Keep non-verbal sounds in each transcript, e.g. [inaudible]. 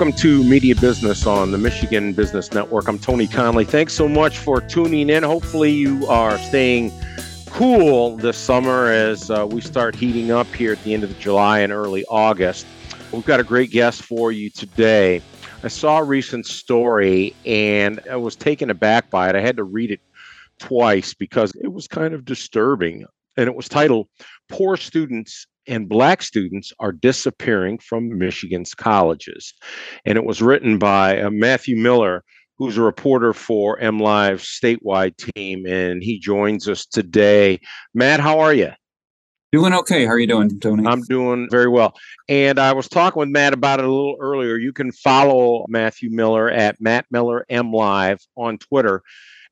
Welcome to Media Business on the Michigan Business Network. I'm Tony Conley. Thanks so much for tuning in. Hopefully, you are staying cool this summer as uh, we start heating up here at the end of July and early August. We've got a great guest for you today. I saw a recent story and I was taken aback by it. I had to read it twice because it was kind of disturbing. And it was titled Poor Students and black students are disappearing from Michigan's colleges. And it was written by uh, Matthew Miller, who's a reporter for MLive's statewide team, and he joins us today. Matt, how are you? Doing okay. How are you doing, Tony? I'm doing very well. And I was talking with Matt about it a little earlier. You can follow Matthew Miller at Matt Miller M Live on Twitter.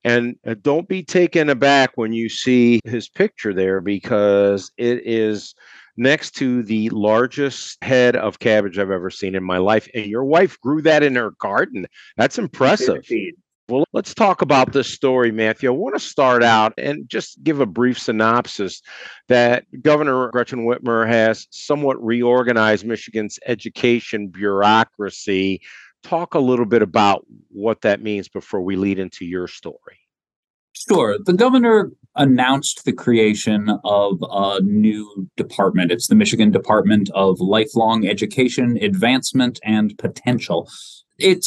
And uh, don't be taken aback when you see his picture there because it is next to the largest head of cabbage I've ever seen in my life. And your wife grew that in her garden. That's impressive. Well, let's talk about this story, Matthew. I want to start out and just give a brief synopsis that Governor Gretchen Whitmer has somewhat reorganized Michigan's education bureaucracy. Talk a little bit about what that means before we lead into your story. Sure. The governor announced the creation of a new department. It's the Michigan Department of Lifelong Education, Advancement, and Potential. It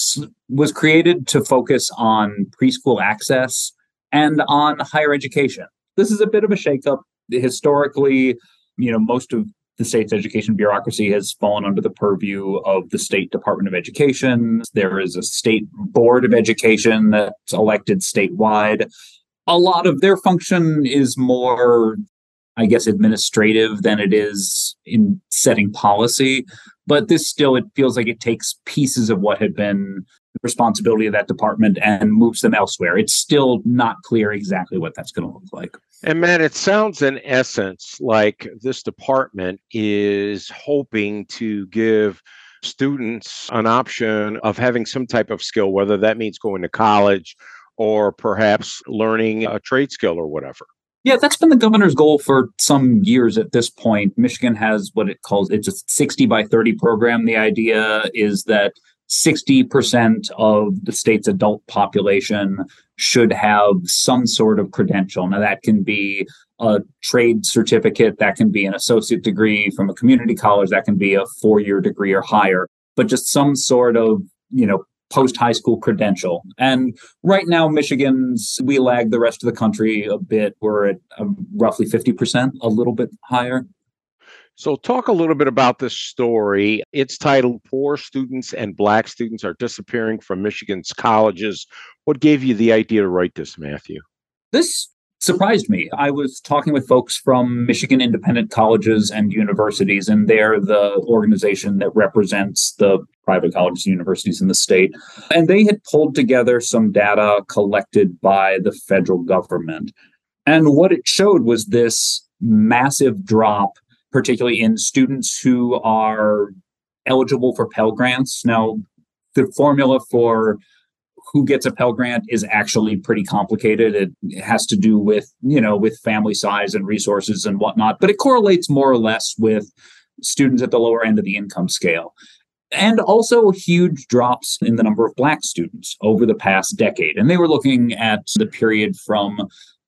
was created to focus on preschool access and on higher education. This is a bit of a shakeup. Historically, you know, most of the state's education bureaucracy has fallen under the purview of the State Department of Education. There is a state board of education that's elected statewide a lot of their function is more I guess administrative than it is in setting policy. But this still it feels like it takes pieces of what had been the responsibility of that department and moves them elsewhere. It's still not clear exactly what that's going to look like. And man, it sounds in essence like this department is hoping to give students an option of having some type of skill, whether that means going to college or perhaps learning a trade skill or whatever. Yeah, that's been the governor's goal for some years at this point. Michigan has what it calls it's a 60 by 30 program. The idea is that 60% of the state's adult population should have some sort of credential. Now, that can be a trade certificate, that can be an associate degree from a community college, that can be a four year degree or higher, but just some sort of you know post high school credential. And right now, Michigan's, we lag the rest of the country a bit. We're at um, roughly 50%, a little bit higher. So, talk a little bit about this story. It's titled Poor Students and Black Students Are Disappearing from Michigan's Colleges. What gave you the idea to write this, Matthew? This surprised me. I was talking with folks from Michigan Independent Colleges and Universities, and they're the organization that represents the private colleges and universities in the state. And they had pulled together some data collected by the federal government. And what it showed was this massive drop, particularly in students who are eligible for Pell Grants. Now, the formula for who gets a Pell Grant is actually pretty complicated. It has to do with, you know, with family size and resources and whatnot, but it correlates more or less with students at the lower end of the income scale. And also huge drops in the number of Black students over the past decade. And they were looking at the period from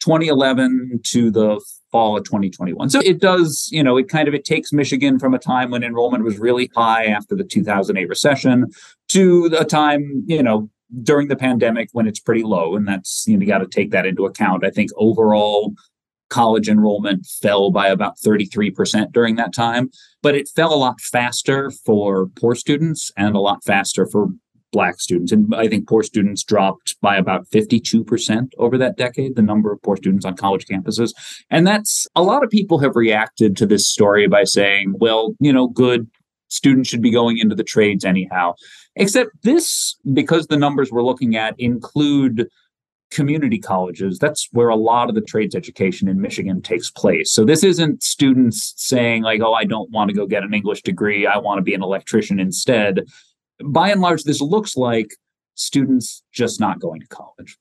2011 to the fall of 2021. So it does, you know, it kind of it takes Michigan from a time when enrollment was really high after the 2008 recession to a time, you know, during the pandemic when it's pretty low and that's you know you got to take that into account i think overall college enrollment fell by about 33% during that time but it fell a lot faster for poor students and a lot faster for black students and i think poor students dropped by about 52% over that decade the number of poor students on college campuses and that's a lot of people have reacted to this story by saying well you know good students should be going into the trades anyhow. Except this, because the numbers we're looking at include community colleges, that's where a lot of the trades education in Michigan takes place. So this isn't students saying, like, oh, I don't want to go get an English degree, I want to be an electrician instead. By and large, this looks like students just not going to college.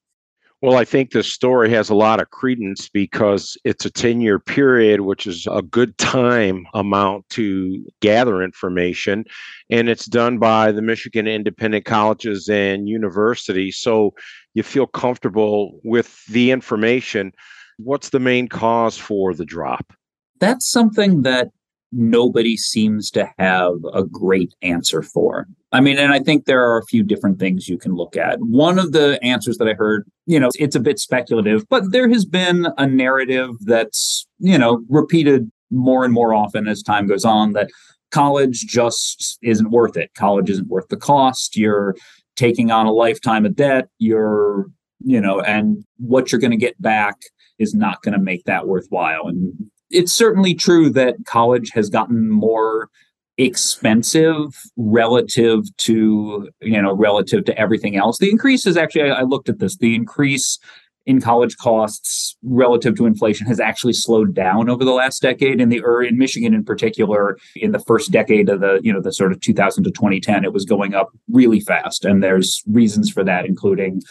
Well, I think this story has a lot of credence because it's a 10 year period, which is a good time amount to gather information. And it's done by the Michigan Independent Colleges and Universities. So you feel comfortable with the information. What's the main cause for the drop? That's something that nobody seems to have a great answer for. I mean, and I think there are a few different things you can look at. One of the answers that I heard, you know, it's a bit speculative, but there has been a narrative that's, you know, repeated more and more often as time goes on that college just isn't worth it. College isn't worth the cost. You're taking on a lifetime of debt. You're, you know, and what you're going to get back is not going to make that worthwhile. And it's certainly true that college has gotten more expensive relative to you know relative to everything else. The increase is actually I, I, looked at this the increase in college costs relative to inflation has actually slowed down over the last decade in the or in michigan in particular in the first decade of the you know the sort of 2000 to 2010 it was going up really fast and there's reasons for that including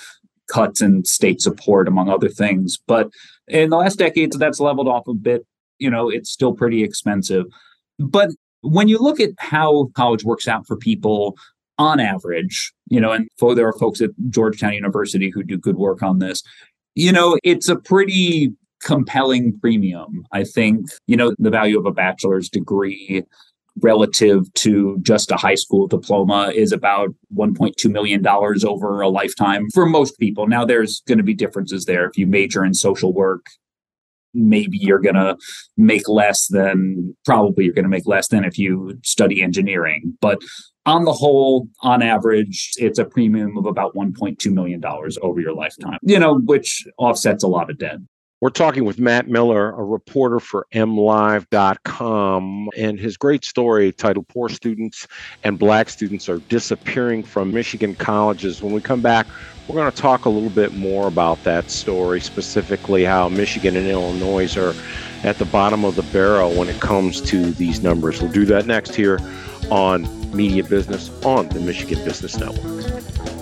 cuts in state support among other things. But in the last decade that's leveled off a bit you know, it's still pretty expensive. But when you look at how college works out for people on average, you know, and there are folks at Georgetown University who do good work on this, you know, it's a pretty compelling premium. I think, you know, the value of a bachelor's degree relative to just a high school diploma is about $1.2 million over a lifetime for most people. Now, there's going to be differences there. If you major in social work, maybe you're going to make less than probably you're going to make less than if you study engineering. But on the whole on average it's a premium of about 1.2 million dollars over your lifetime you know which offsets a lot of debt we're talking with Matt Miller, a reporter for MLive.com, and his great story titled Poor Students and Black Students Are Disappearing from Michigan Colleges. When we come back, we're going to talk a little bit more about that story, specifically how Michigan and Illinois are at the bottom of the barrel when it comes to these numbers. We'll do that next here on Media Business on the Michigan Business Network.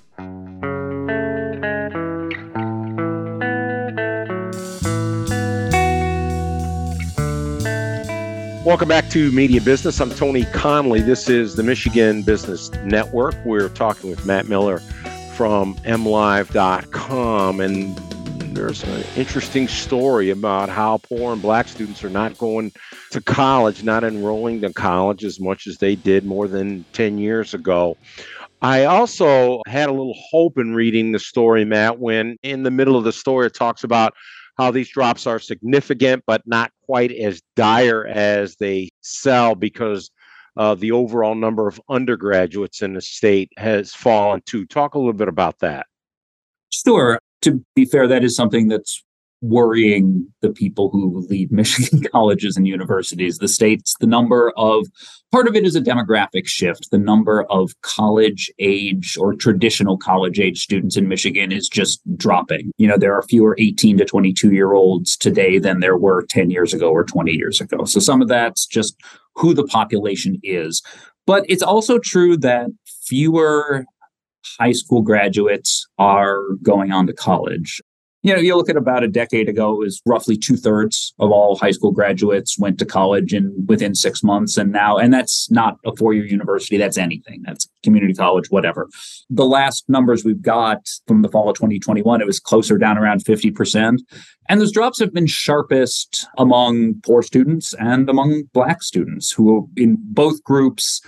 Welcome back to Media Business. I'm Tony Conley. This is the Michigan Business Network. We're talking with Matt Miller from mlive.com. And there's an interesting story about how poor and black students are not going to college, not enrolling to college as much as they did more than 10 years ago. I also had a little hope in reading the story, Matt, when in the middle of the story it talks about how these drops are significant, but not quite as dire as they sell because uh, the overall number of undergraduates in the state has fallen too. Talk a little bit about that. Sure. To be fair, that is something that's worrying the people who lead [laughs] Michigan colleges and universities. The states, the number of part of it is a demographic shift. The number of college age or traditional college age students in Michigan is just dropping. You know, there are fewer 18 to 22 year olds today than there were 10 years ago or 20 years ago. So some of that's just who the population is. But it's also true that fewer high school graduates are going on to college you know, you look at about a decade ago, it was roughly two thirds of all high school graduates went to college in within six months. And now, and that's not a four year university, that's anything, that's community college, whatever. The last numbers we've got from the fall of 2021, it was closer down around 50%. And those drops have been sharpest among poor students and among Black students, who in both groups,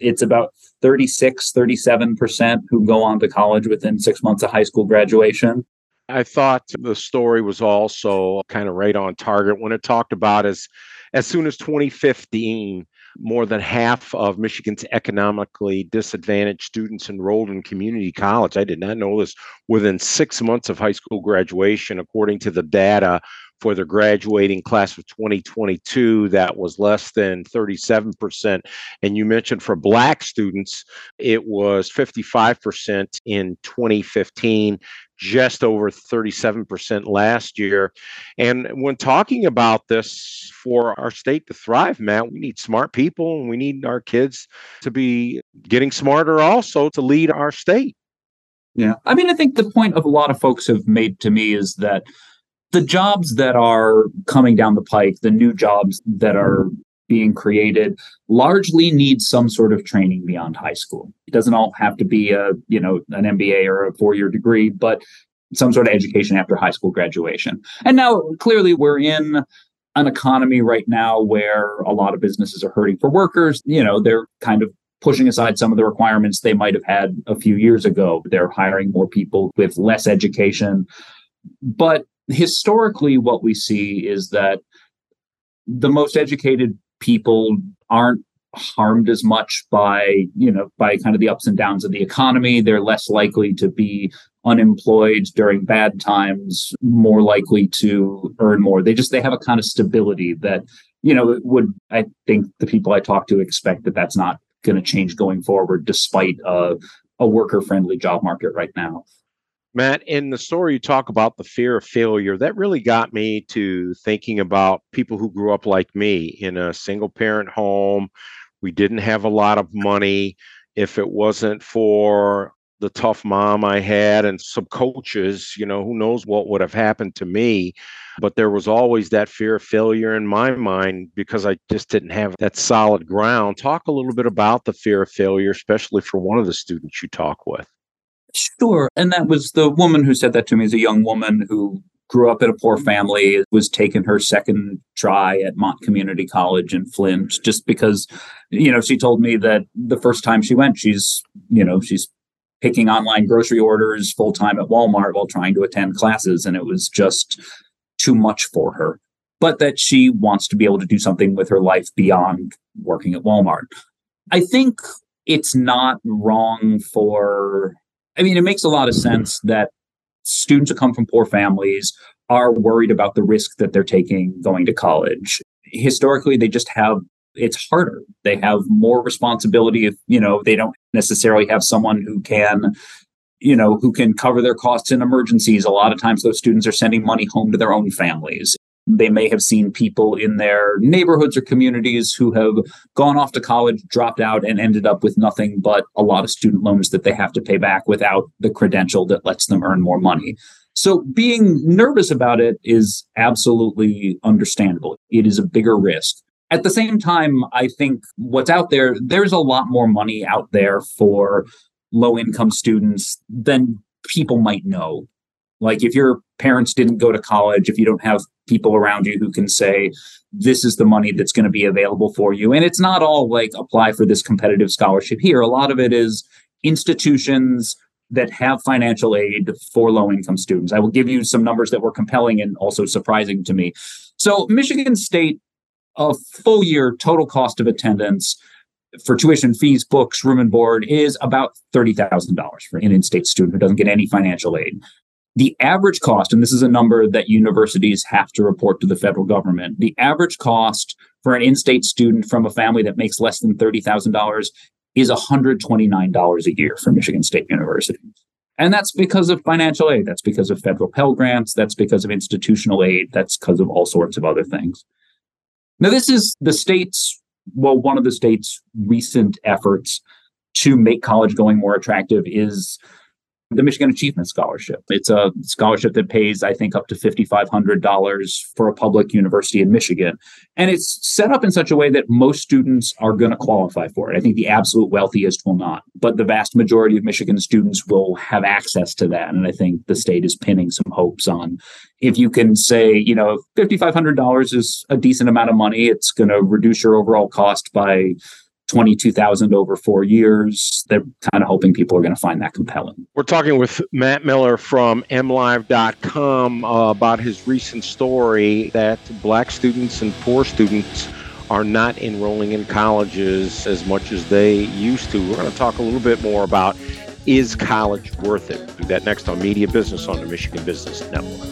it's about 36, 37% who go on to college within six months of high school graduation. I thought the story was also kind of right on target when it talked about as as soon as 2015, more than half of Michigan's economically disadvantaged students enrolled in community college. I did not know this within six months of high school graduation, according to the data for the graduating class of 2022 that was less than 37% and you mentioned for black students it was 55% in 2015 just over 37% last year. And when talking about this for our state to thrive matt we need smart people and we need our kids to be getting smarter also to lead our state. Yeah i mean i think the point of a lot of folks have made to me is that the jobs that are coming down the pike, the new jobs that are being created largely need some sort of training beyond high school. It doesn't all have to be a, you know, an MBA or a four-year degree, but some sort of education after high school graduation. And now clearly we're in an economy right now where a lot of businesses are hurting for workers. You know, they're kind of pushing aside some of the requirements they might have had a few years ago. They're hiring more people with less education. But historically, what we see is that the most educated people aren't harmed as much by you know by kind of the ups and downs of the economy. They're less likely to be unemployed during bad times more likely to earn more. They just they have a kind of stability that you know would i think the people i talk to expect that that's not going to change going forward despite a, a worker friendly job market right now Matt, in the story, you talk about the fear of failure. That really got me to thinking about people who grew up like me in a single parent home. We didn't have a lot of money. If it wasn't for the tough mom I had and some coaches, you know, who knows what would have happened to me. But there was always that fear of failure in my mind because I just didn't have that solid ground. Talk a little bit about the fear of failure, especially for one of the students you talk with. Sure. And that was the woman who said that to me as a young woman who grew up in a poor mm-hmm. family, was taking her second try at Mott Community College in Flint, just because, you know, she told me that the first time she went, she's, you know, she's picking online grocery orders full time at Walmart while trying to attend classes. And it was just too much for her. But that she wants to be able to do something with her life beyond working at Walmart. I think it's not wrong for I mean, it makes a lot of sense that students who come from poor families are worried about the risk that they're taking going to college. Historically, they just have it's harder. They have more responsibility if, you know, they don't necessarily have someone who can you know, who can cover their costs in emergencies. A lot of times those students are sending money home to their own families. They may have seen people in their neighborhoods or communities who have gone off to college, dropped out, and ended up with nothing but a lot of student loans that they have to pay back without the credential that lets them earn more money. So being nervous about it is absolutely understandable. It is a bigger risk. At the same time, I think what's out there, there's a lot more money out there for low income students than people might know. Like if your parents didn't go to college, if you don't have people around you who can say, this is the money that's going to be available for you. And it's not all like apply for this competitive scholarship here. A lot of it is institutions that have financial aid for low income students. I will give you some numbers that were compelling and also surprising to me. So, Michigan State, a full year total cost of attendance for tuition fees, books, room and board is about $30,000 for an in state student who doesn't get any financial aid. The average cost, and this is a number that universities have to report to the federal government, the average cost for an in state student from a family that makes less than $30,000 is $129 a year for Michigan State University. And that's because of financial aid. That's because of federal Pell Grants. That's because of institutional aid. That's because of all sorts of other things. Now, this is the state's, well, one of the state's recent efforts to make college going more attractive is the Michigan Achievement Scholarship. It's a scholarship that pays, I think, up to $5,500 for a public university in Michigan. And it's set up in such a way that most students are going to qualify for it. I think the absolute wealthiest will not, but the vast majority of Michigan students will have access to that. And I think the state is pinning some hopes on if you can say, you know, $5,500 is a decent amount of money, it's going to reduce your overall cost by 22,000 over four years. They're kind of hoping people are going to find that compelling. We're talking with Matt Miller from MLive.com uh, about his recent story that black students and poor students are not enrolling in colleges as much as they used to. We're going to talk a little bit more about is college worth it? Do that next on Media Business on the Michigan Business Network.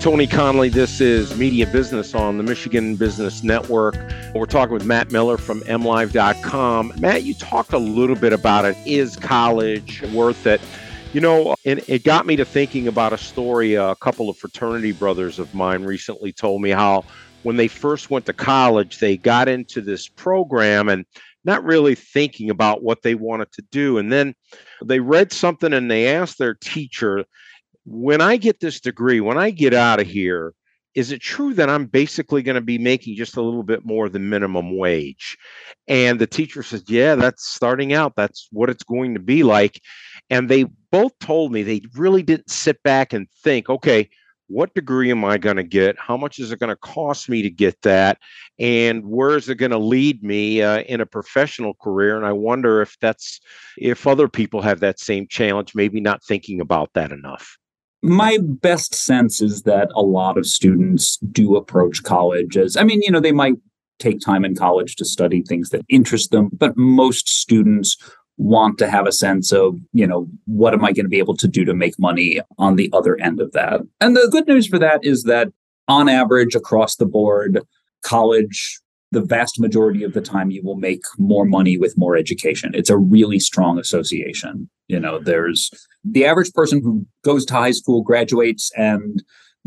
Tony Conley. This is Media Business on the Michigan Business Network. We're talking with Matt Miller from MLive.com. Matt, you talked a little bit about it. Is college worth it? You know, and it got me to thinking about a story a couple of fraternity brothers of mine recently told me how when they first went to college, they got into this program and not really thinking about what they wanted to do. And then they read something and they asked their teacher, when I get this degree, when I get out of here, is it true that I'm basically going to be making just a little bit more than minimum wage? And the teacher says, Yeah, that's starting out. That's what it's going to be like. And they both told me they really didn't sit back and think, okay, what degree am I going to get? How much is it going to cost me to get that? And where is it going to lead me uh, in a professional career? And I wonder if that's if other people have that same challenge, maybe not thinking about that enough. My best sense is that a lot of students do approach college as, I mean, you know, they might take time in college to study things that interest them, but most students want to have a sense of, you know, what am I going to be able to do to make money on the other end of that? And the good news for that is that on average across the board, college the vast majority of the time you will make more money with more education. It's a really strong association. You know, there's the average person who goes to high school, graduates, and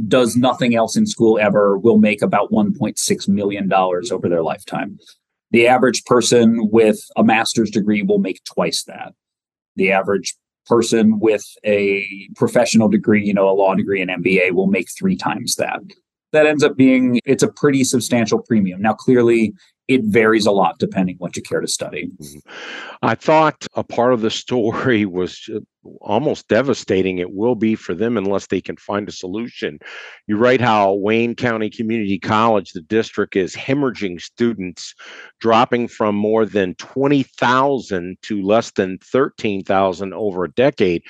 does nothing else in school ever will make about $1.6 million over their lifetime. The average person with a master's degree will make twice that. The average person with a professional degree, you know, a law degree, an MBA, will make three times that that ends up being it's a pretty substantial premium. Now, clearly, it varies a lot depending what you care to study. Mm-hmm. I thought a part of the story [laughs] was almost devastating. It will be for them unless they can find a solution. You write how Wayne County Community College, the district, is hemorrhaging students, dropping from more than 20,000 to less than 13,000 over a decade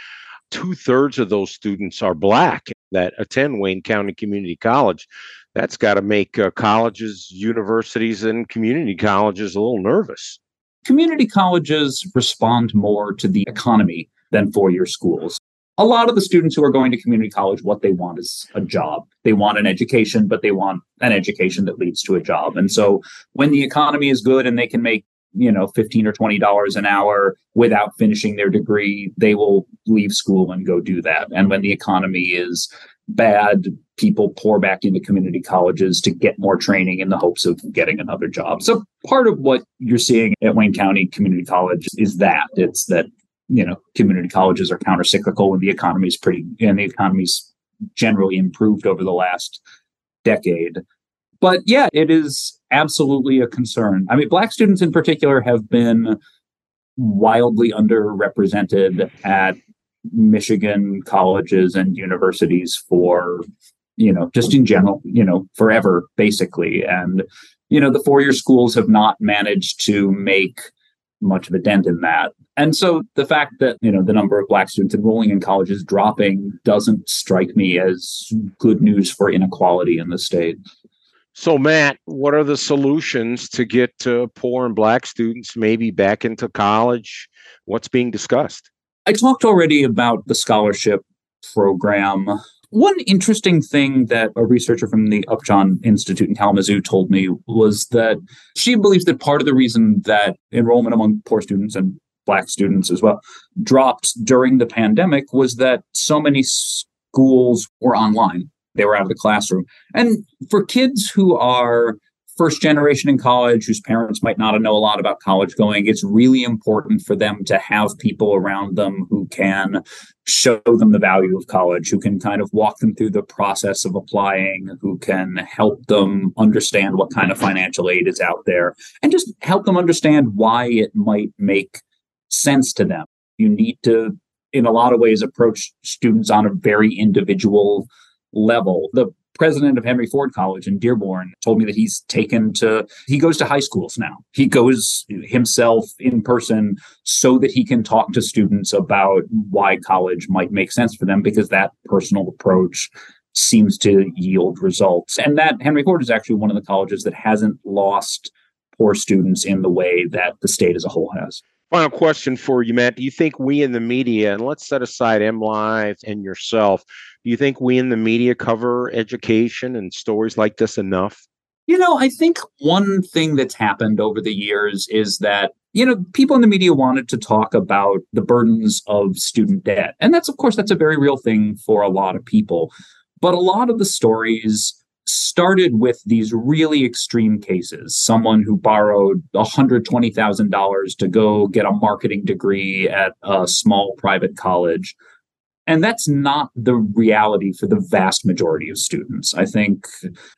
two thirds of those students are black that attend Wayne County Community College. That's got to make uh, colleges, universities, and community colleges a little nervous. Community colleges respond more to the economy than four year schools. A lot of the students who are going to community college, what they want is a job. They want an education, but they want an education that leads to a job. And so when the economy is good and they can make you know 15 or 20 dollars an hour without finishing their degree they will leave school and go do that. And when the economy is bad people pour back into community colleges to get more training in the hopes of getting another job. So part of what you're seeing at wayne county community college is that. It's that you know community colleges are countercyclical when the economy is pretty and the economy's generally improved over the last decade. But yeah, it is absolutely a concern. I mean, Black students in particular have been wildly underrepresented at Michigan colleges and universities for, you know, just in general, you know, forever, basically. And, you know, the four year schools have not managed to make much of a dent in that. And so the fact that, you know, the number of black students enrolling in college is dropping doesn't strike me as good news for inequality in the state. So, Matt, what are the solutions to get uh, poor and black students maybe back into college? What's being discussed? I talked already about the scholarship program. One interesting thing that a researcher from the Upjohn Institute in Kalamazoo told me was that she believes that part of the reason that enrollment among poor students and black students as well dropped during the pandemic was that so many schools were online. They were out of the classroom. And for kids who are first generation in college whose parents might not know a lot about college going, it's really important for them to have people around them who can show them the value of college, who can kind of walk them through the process of applying, who can help them understand what kind of financial aid is out there, and just help them understand why it might make sense to them. You need to, in a lot of ways, approach students on a very individual level. The president of Henry Ford College in Dearborn told me that he's taken to he goes to high schools now. He goes himself in person so that he can talk to students about why college might make sense for them because that personal approach seems to yield results. And that Henry Ford is actually one of the colleges that hasn't lost poor students in the way that the state as a whole has. Final question for you, Matt. Do you think we in the media, and let's set aside M Live and yourself, do you think we in the media cover education and stories like this enough? You know, I think one thing that's happened over the years is that, you know, people in the media wanted to talk about the burdens of student debt. And that's, of course, that's a very real thing for a lot of people. But a lot of the stories started with these really extreme cases someone who borrowed $120,000 to go get a marketing degree at a small private college and that's not the reality for the vast majority of students. I think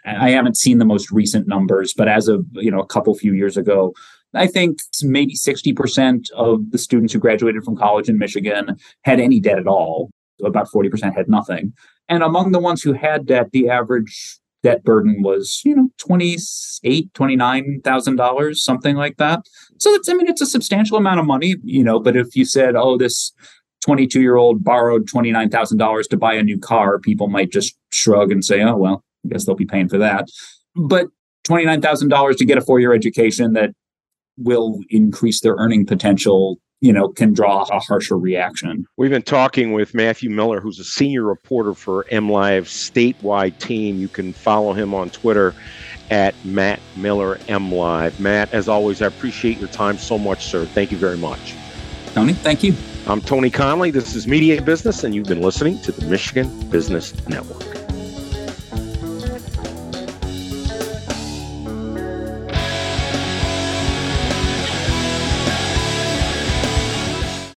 i haven't seen the most recent numbers but as of you know a couple few years ago i think maybe 60% of the students who graduated from college in michigan had any debt at all. About 40% had nothing. And among the ones who had debt the average debt burden was you know 28 29000 dollars something like that. So it's i mean it's a substantial amount of money you know but if you said oh this 22 year old borrowed $29000 to buy a new car people might just shrug and say oh well i guess they'll be paying for that but $29000 to get a four year education that will increase their earning potential you know, can draw a harsher reaction. We've been talking with Matthew Miller, who's a senior reporter for MLive's statewide team. You can follow him on Twitter at Matt Miller MLive. Matt, as always, I appreciate your time so much, sir. Thank you very much. Tony, thank you. I'm Tony Conley. This is Media Business, and you've been listening to the Michigan Business Network.